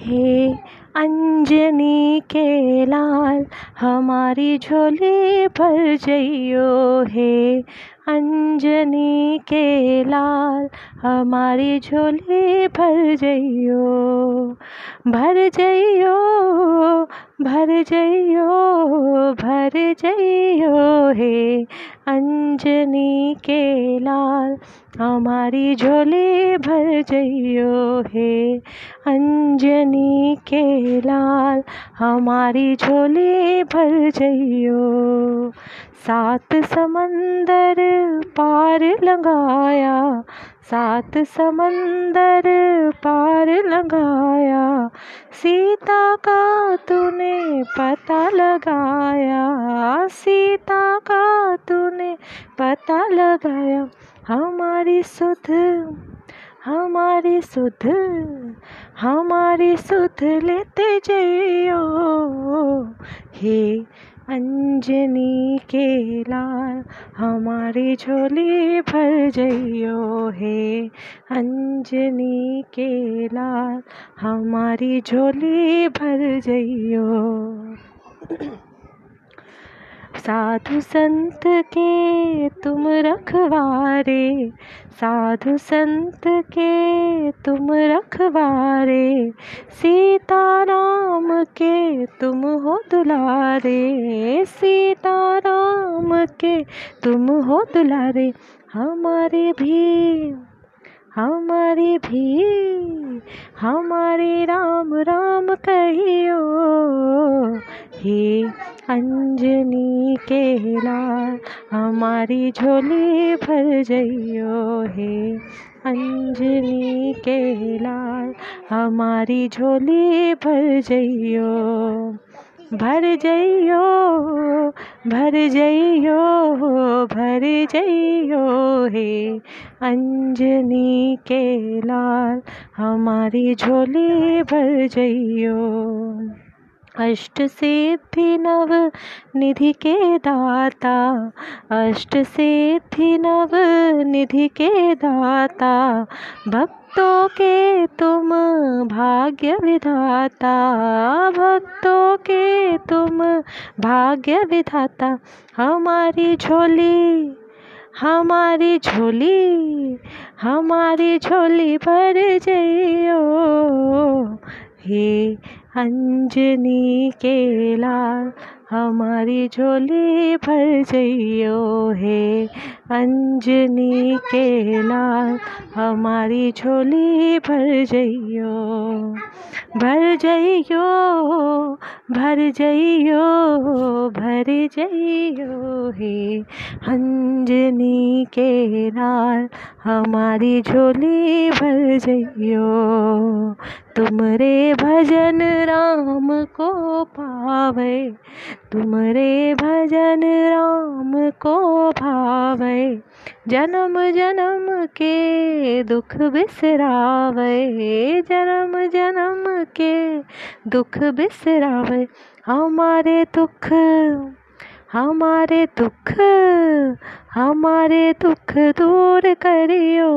हे अंजनी के लाल, हमारी झोली भर जइयो हे। अंजनी के लाल, हमारी झोली भर जइयो भर जइयो भर जइयो भर जइयो हे। अंजनी के लाल, हमारी झोली भर जइयो हे। अंजनी के लाल, हमारी झोली भर जइयो। सात समंदर पार लगाया, सात समंदर पार लगाया। सीता का तूने पता लगाया, सीता का तूने पता लगाया, हमारी सुध हमारी सुध हमारी सुध लेते जइयो हे अंजनी के लाल हमारी झोली भर जइयो हे। अंजनी के लाल हमारी झोली भर जइयो। साधु संत के तुम रखवारे, साधु संत के तुम रखवारे, सीता के तुम हो दुलारे सीता राम के तुम हो दुलारे, हमारे भी हमारे भी, हमारे राम राम कहियो, हे अंजनी के लाल हमारी झोली भर जइयो हे। अंजनी के लाल हमारी झोली भर जइयो। भर जइयो भर जइयो भर जइयो हे। अंजनी के लाल हमारी झोली भर जइयो। अष्ट सिद्धि नव निधि के दाता। अष्ट सिद्धि नव निधि के दाता। भक्तों के तुम भाग्य विधाता। भक्तों के तुम भाग्य विधाता। हमारी झोली हमारी झोली हमारी झोली भर जइयो। हे अंजनी के हमारी झोली भर जइयो हे। अंजनी के लाल हमारी झोली भर जइयो। भर जइयो भर जइयो भर जइयो हे। अंजनी के लाल हमारी झोली भर जइयो। तुमरे भजन राम को पावे तुमरे भजन राम को भावे, जन्म जन्म के दुख बिसरावे, जन्म जन्म के दुख बिसरावे। हमारे दुख हमारे दुख हमारे दुख दूर करियो।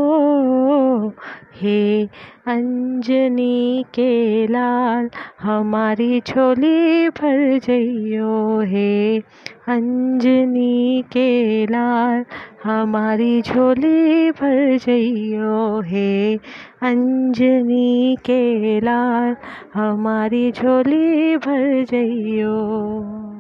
हे। अंजनी के लाल, हमारी झोली भर जइयो हे। अंजनी के लाल, हमारी झोली भर जइयो हे। अंजनी के लाल, हमारी झोली भर जइयो।